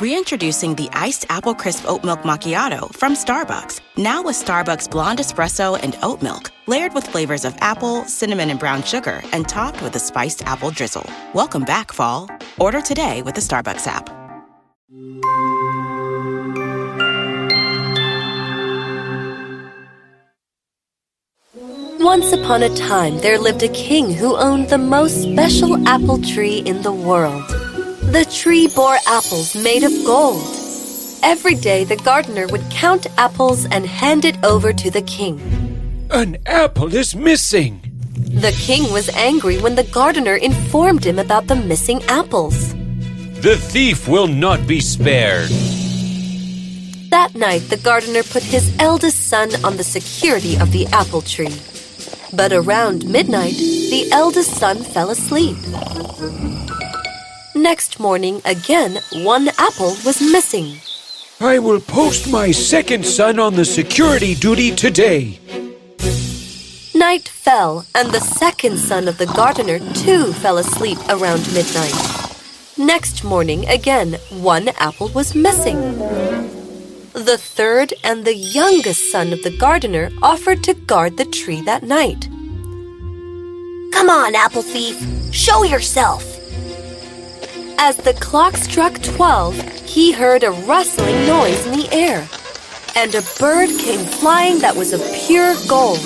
Reintroducing the iced apple crisp oat milk macchiato from Starbucks. Now with Starbucks blonde espresso and oat milk, layered with flavors of apple, cinnamon, and brown sugar, and topped with a spiced apple drizzle. Welcome back, fall. Order today with the Starbucks app. Once upon a time, there lived a king who owned the most special apple tree in the world. The tree bore apples made of gold. Every day, the gardener would count apples and hand it over to the king. An apple is missing. The king was angry when the gardener informed him about the missing apples. The thief will not be spared. That night, the gardener put his eldest son on the security of the apple tree. But around midnight, the eldest son fell asleep. Next morning, again, one apple was missing. I will post my second son on the security duty today. Night fell, and the second son of the gardener too fell asleep around midnight. Next morning, again, one apple was missing. The third and the youngest son of the gardener offered to guard the tree that night. Come on, apple thief, show yourself. As the clock struck twelve, he heard a rustling noise in the air, and a bird came flying that was of pure gold.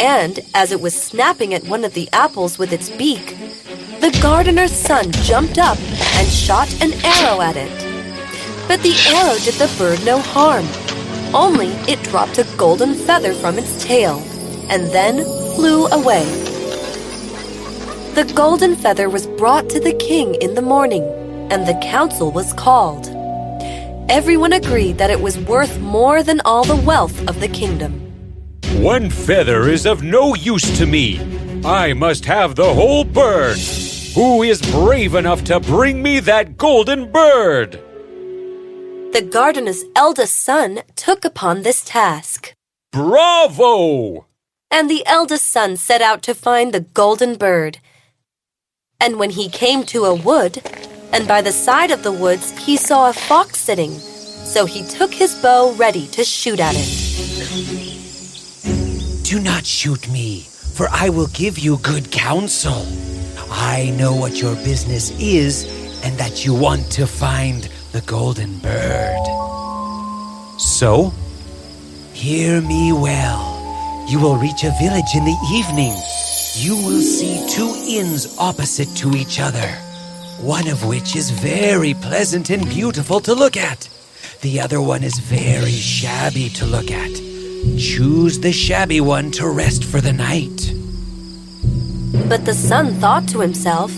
And as it was snapping at one of the apples with its beak, the gardener's son jumped up and shot an arrow at it. But the arrow did the bird no harm, only it dropped a golden feather from its tail and then flew away. The golden feather was brought to the king in the morning, and the council was called. Everyone agreed that it was worth more than all the wealth of the kingdom. One feather is of no use to me. I must have the whole bird. Who is brave enough to bring me that golden bird? The gardener's eldest son took upon this task. Bravo! And the eldest son set out to find the golden bird. And when he came to a wood, and by the side of the woods he saw a fox sitting, so he took his bow ready to shoot at it. Do not shoot me, for I will give you good counsel. I know what your business is, and that you want to find the golden bird. So? Hear me well. You will reach a village in the evening you will see two inns opposite to each other, one of which is very pleasant and beautiful to look at. The other one is very shabby to look at. Choose the shabby one to rest for the night. But the son thought to himself,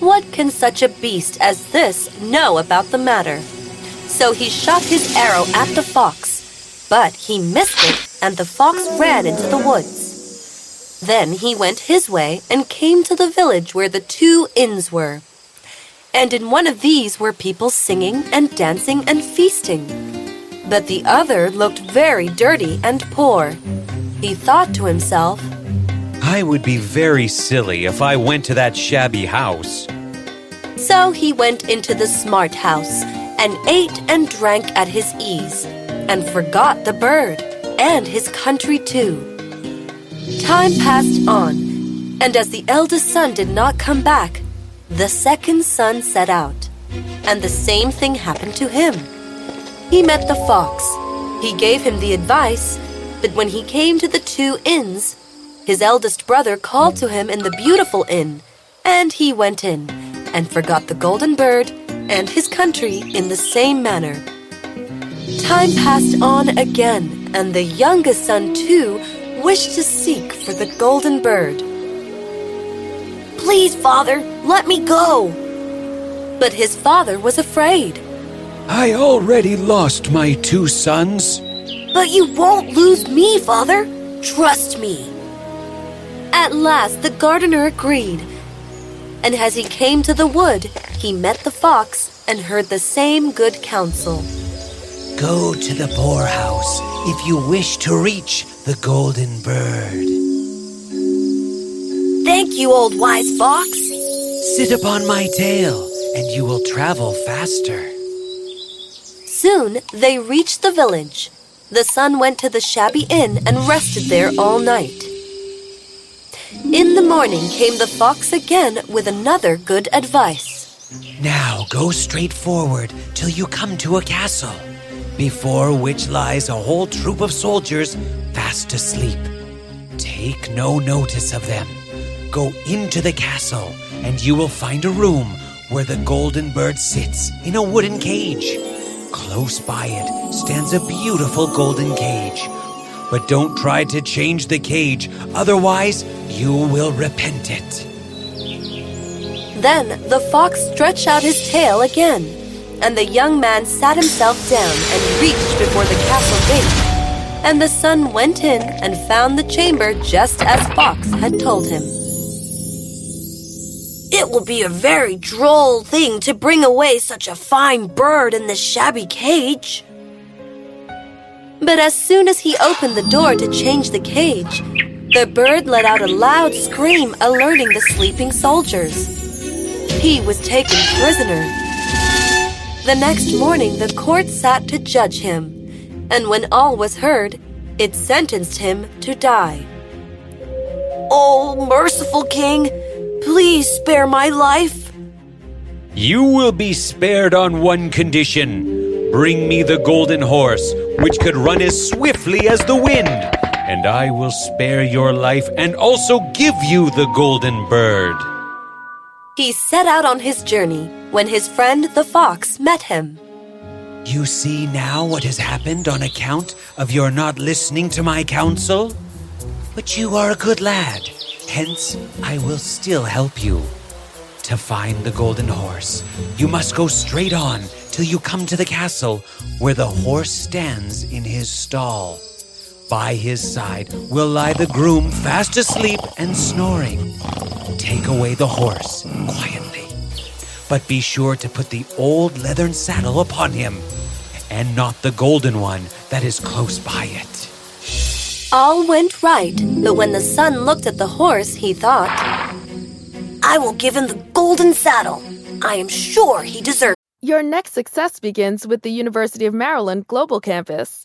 What can such a beast as this know about the matter? So he shot his arrow at the fox, but he missed it, and the fox ran into the woods. Then he went his way and came to the village where the two inns were. And in one of these were people singing and dancing and feasting. But the other looked very dirty and poor. He thought to himself, I would be very silly if I went to that shabby house. So he went into the smart house and ate and drank at his ease, and forgot the bird and his country too. Time passed on, and as the eldest son did not come back, the second son set out, and the same thing happened to him. He met the fox. He gave him the advice, but when he came to the two inns, his eldest brother called to him in the beautiful inn, and he went in and forgot the golden bird and his country in the same manner. Time passed on again, and the youngest son too wished to seek for the golden bird. Please, father, let me go. But his father was afraid. I already lost my two sons. But you won't lose me, Father. Trust me. At last the gardener agreed. And as he came to the wood, he met the fox and heard the same good counsel. Go to the poorhouse if you wish to reach the golden bird. Thank you, old wise fox. Sit upon my tail, and you will travel faster. Soon they reached the village. The son went to the shabby inn and rested there all night. In the morning came the fox again with another good advice. Now go straight forward till you come to a castle, before which lies a whole troop of soldiers fast asleep. Take no notice of them. Go into the castle, and you will find a room where the golden bird sits in a wooden cage. Close by it stands a beautiful golden cage. But don't try to change the cage, otherwise, you will repent it. Then the fox stretched out his tail again, and the young man sat himself down and reached before the castle gate. And the son went in and found the chamber just as Fox had told him. It will be a very droll thing to bring away such a fine bird in this shabby cage. But as soon as he opened the door to change the cage, the bird let out a loud scream, alerting the sleeping soldiers. He was taken prisoner. The next morning, the court sat to judge him, and when all was heard, it sentenced him to die. Oh, merciful king, please spare my life. You will be spared on one condition. Bring me the golden horse, which could run as swiftly as the wind, and I will spare your life and also give you the golden bird. He set out on his journey when his friend the fox met him. You see now what has happened on account of your not listening to my counsel? But you are a good lad, hence I will still help you. To find the golden horse, you must go straight on till you come to the castle where the horse stands in his stall. By his side will lie the groom fast asleep and snoring. Take away the horse quietly, but be sure to put the old leathern saddle upon him, and not the golden one that is close by it. All went right, but when the son looked at the horse, he thought, I will give him the golden saddle. I am sure he deserves. Your next success begins with the University of Maryland Global Campus.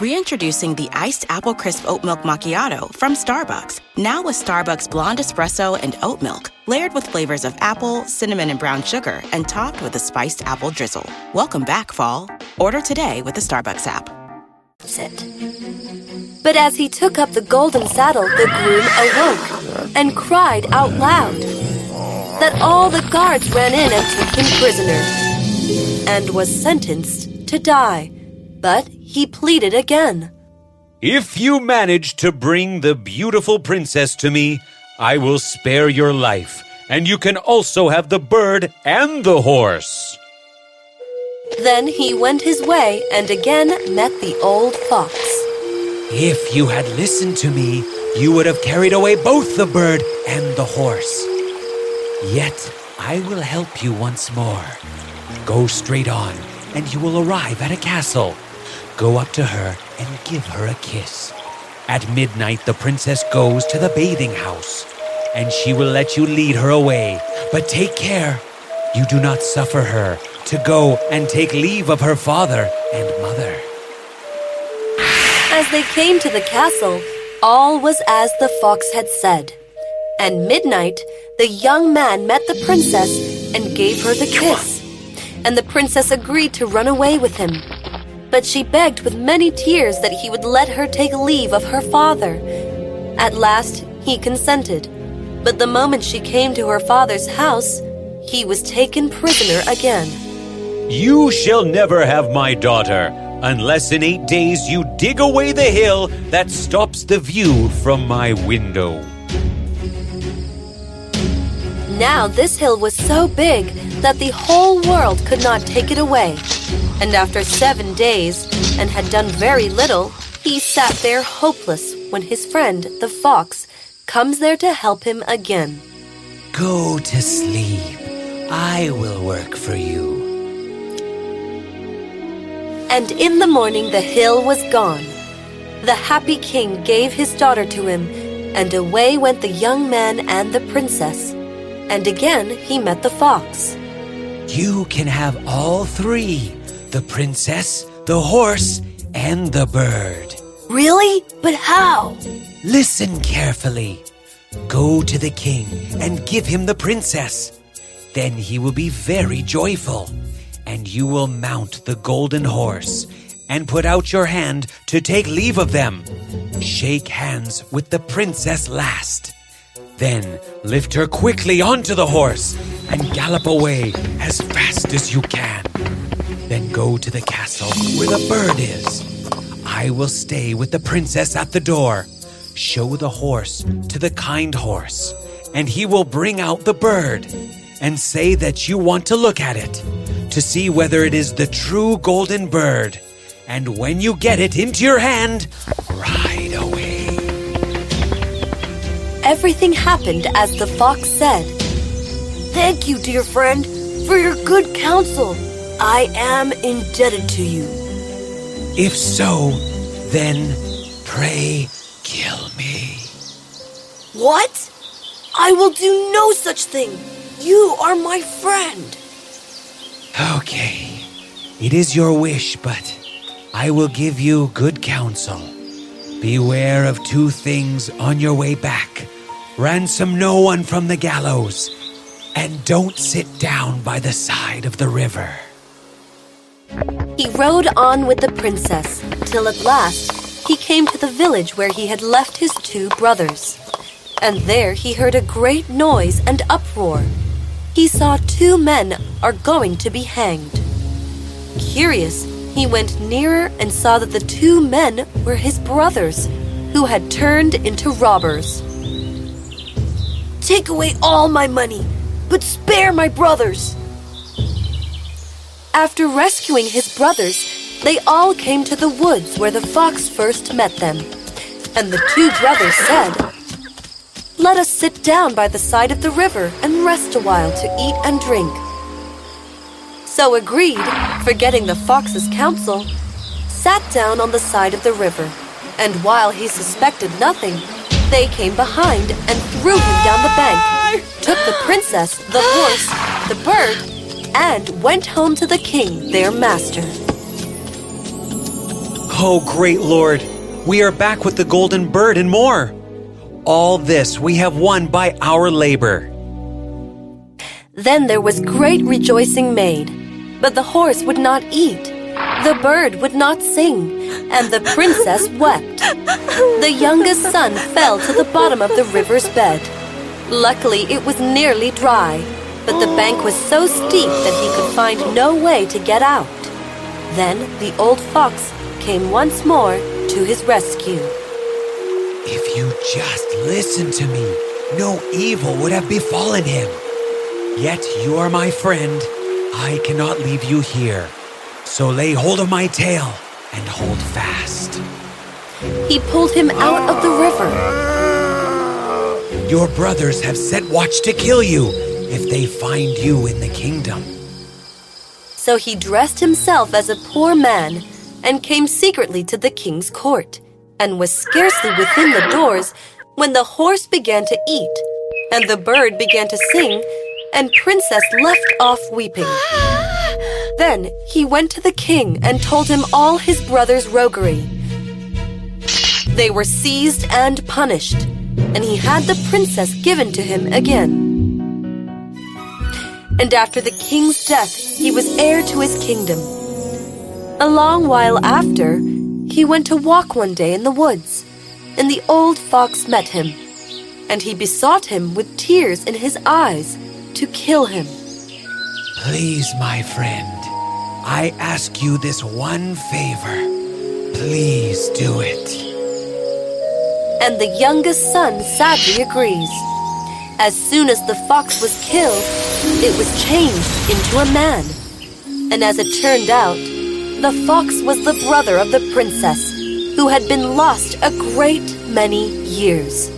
Reintroducing the iced apple crisp oat milk macchiato from Starbucks. Now with Starbucks blonde espresso and oat milk, layered with flavors of apple, cinnamon, and brown sugar, and topped with a spiced apple drizzle. Welcome back, fall. Order today with the Starbucks app. it. But as he took up the golden saddle, the groom awoke and cried out loud that all the guards ran in and took him prisoner and was sentenced to die. But he pleaded again. If you manage to bring the beautiful princess to me, I will spare your life, and you can also have the bird and the horse. Then he went his way and again met the old fox. If you had listened to me, you would have carried away both the bird and the horse. Yet I will help you once more. Go straight on, and you will arrive at a castle. Go up to her and give her a kiss. At midnight, the princess goes to the bathing house, and she will let you lead her away. But take care, you do not suffer her to go and take leave of her father and mother. As they came to the castle, all was as the fox had said. And midnight, the young man met the princess and gave her the kiss. And the princess agreed to run away with him. But she begged with many tears that he would let her take leave of her father. At last, he consented. But the moment she came to her father's house, he was taken prisoner again. You shall never have my daughter unless in eight days you dig away the hill that stops the view from my window. Now this hill was so big that the whole world could not take it away. And after seven days, and had done very little, he sat there hopeless when his friend, the fox, comes there to help him again. Go to sleep. I will work for you. And in the morning the hill was gone. The happy king gave his daughter to him, and away went the young man and the princess. And again he met the fox. You can have all three the princess, the horse, and the bird. Really? But how? Listen carefully. Go to the king and give him the princess. Then he will be very joyful, and you will mount the golden horse and put out your hand to take leave of them. Shake hands with the princess last. Then lift her quickly onto the horse and gallop away as fast as you can. Then go to the castle where the bird is. I will stay with the princess at the door. Show the horse to the kind horse, and he will bring out the bird and say that you want to look at it to see whether it is the true golden bird. And when you get it into your hand, ride away. Everything happened as the fox said. Thank you, dear friend, for your good counsel. I am indebted to you. If so, then pray kill me. What? I will do no such thing. You are my friend. Okay, it is your wish, but I will give you good counsel. Beware of two things on your way back ransom no one from the gallows, and don't sit down by the side of the river. He rode on with the princess till at last he came to the village where he had left his two brothers. And there he heard a great noise and uproar. He saw two men are going to be hanged. Curious, he went nearer and saw that the two men were his brothers, who had turned into robbers. Take away all my money, but spare my brothers. After rescuing his brothers, they all came to the woods where the fox first met them. And the two brothers said, Let us sit down by the side of the river and rest a while to eat and drink. So agreed, forgetting the fox's counsel, sat down on the side of the river. And while he suspected nothing, they came behind and threw him down the bank, took the princess, the horse, the bird, and went home to the king, their master. Oh, great Lord, we are back with the golden bird and more. All this we have won by our labor. Then there was great rejoicing made, but the horse would not eat, the bird would not sing, and the princess wept. The youngest son fell to the bottom of the river's bed. Luckily, it was nearly dry, but the bank was so steep that he could find no way to get out. Then the old fox came once more to his rescue. If you just listened to me, no evil would have befallen him. Yet you are my friend. I cannot leave you here. So lay hold of my tail and hold fast. He pulled him out of the river. Your brothers have set watch to kill you if they find you in the kingdom. So he dressed himself as a poor man and came secretly to the king's court, and was scarcely within the doors when the horse began to eat, and the bird began to sing, and Princess left off weeping. Then he went to the king and told him all his brother's roguery. They were seized and punished, and he had the princess given to him again. And after the king's death, he was heir to his kingdom. A long while after, he went to walk one day in the woods, and the old fox met him. and he besought him with tears in his eyes to kill him. Please, my friend, I ask you this one favor. Please do it. And the youngest son sadly agrees. As soon as the fox was killed, it was changed into a man. And as it turned out, the fox was the brother of the princess, who had been lost a great many years.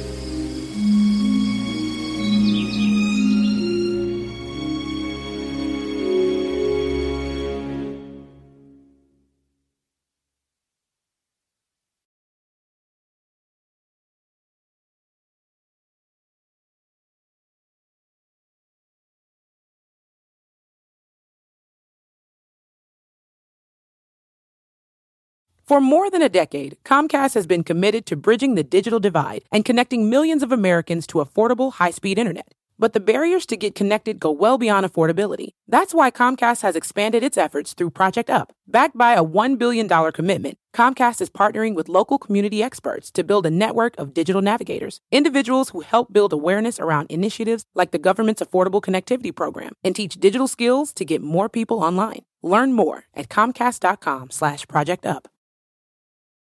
For more than a decade, Comcast has been committed to bridging the digital divide and connecting millions of Americans to affordable high speed internet. But the barriers to get connected go well beyond affordability. That's why Comcast has expanded its efforts through Project Up. Backed by a $1 billion commitment, Comcast is partnering with local community experts to build a network of digital navigators, individuals who help build awareness around initiatives like the government's Affordable Connectivity Program and teach digital skills to get more people online. Learn more at comcast.com slash project up.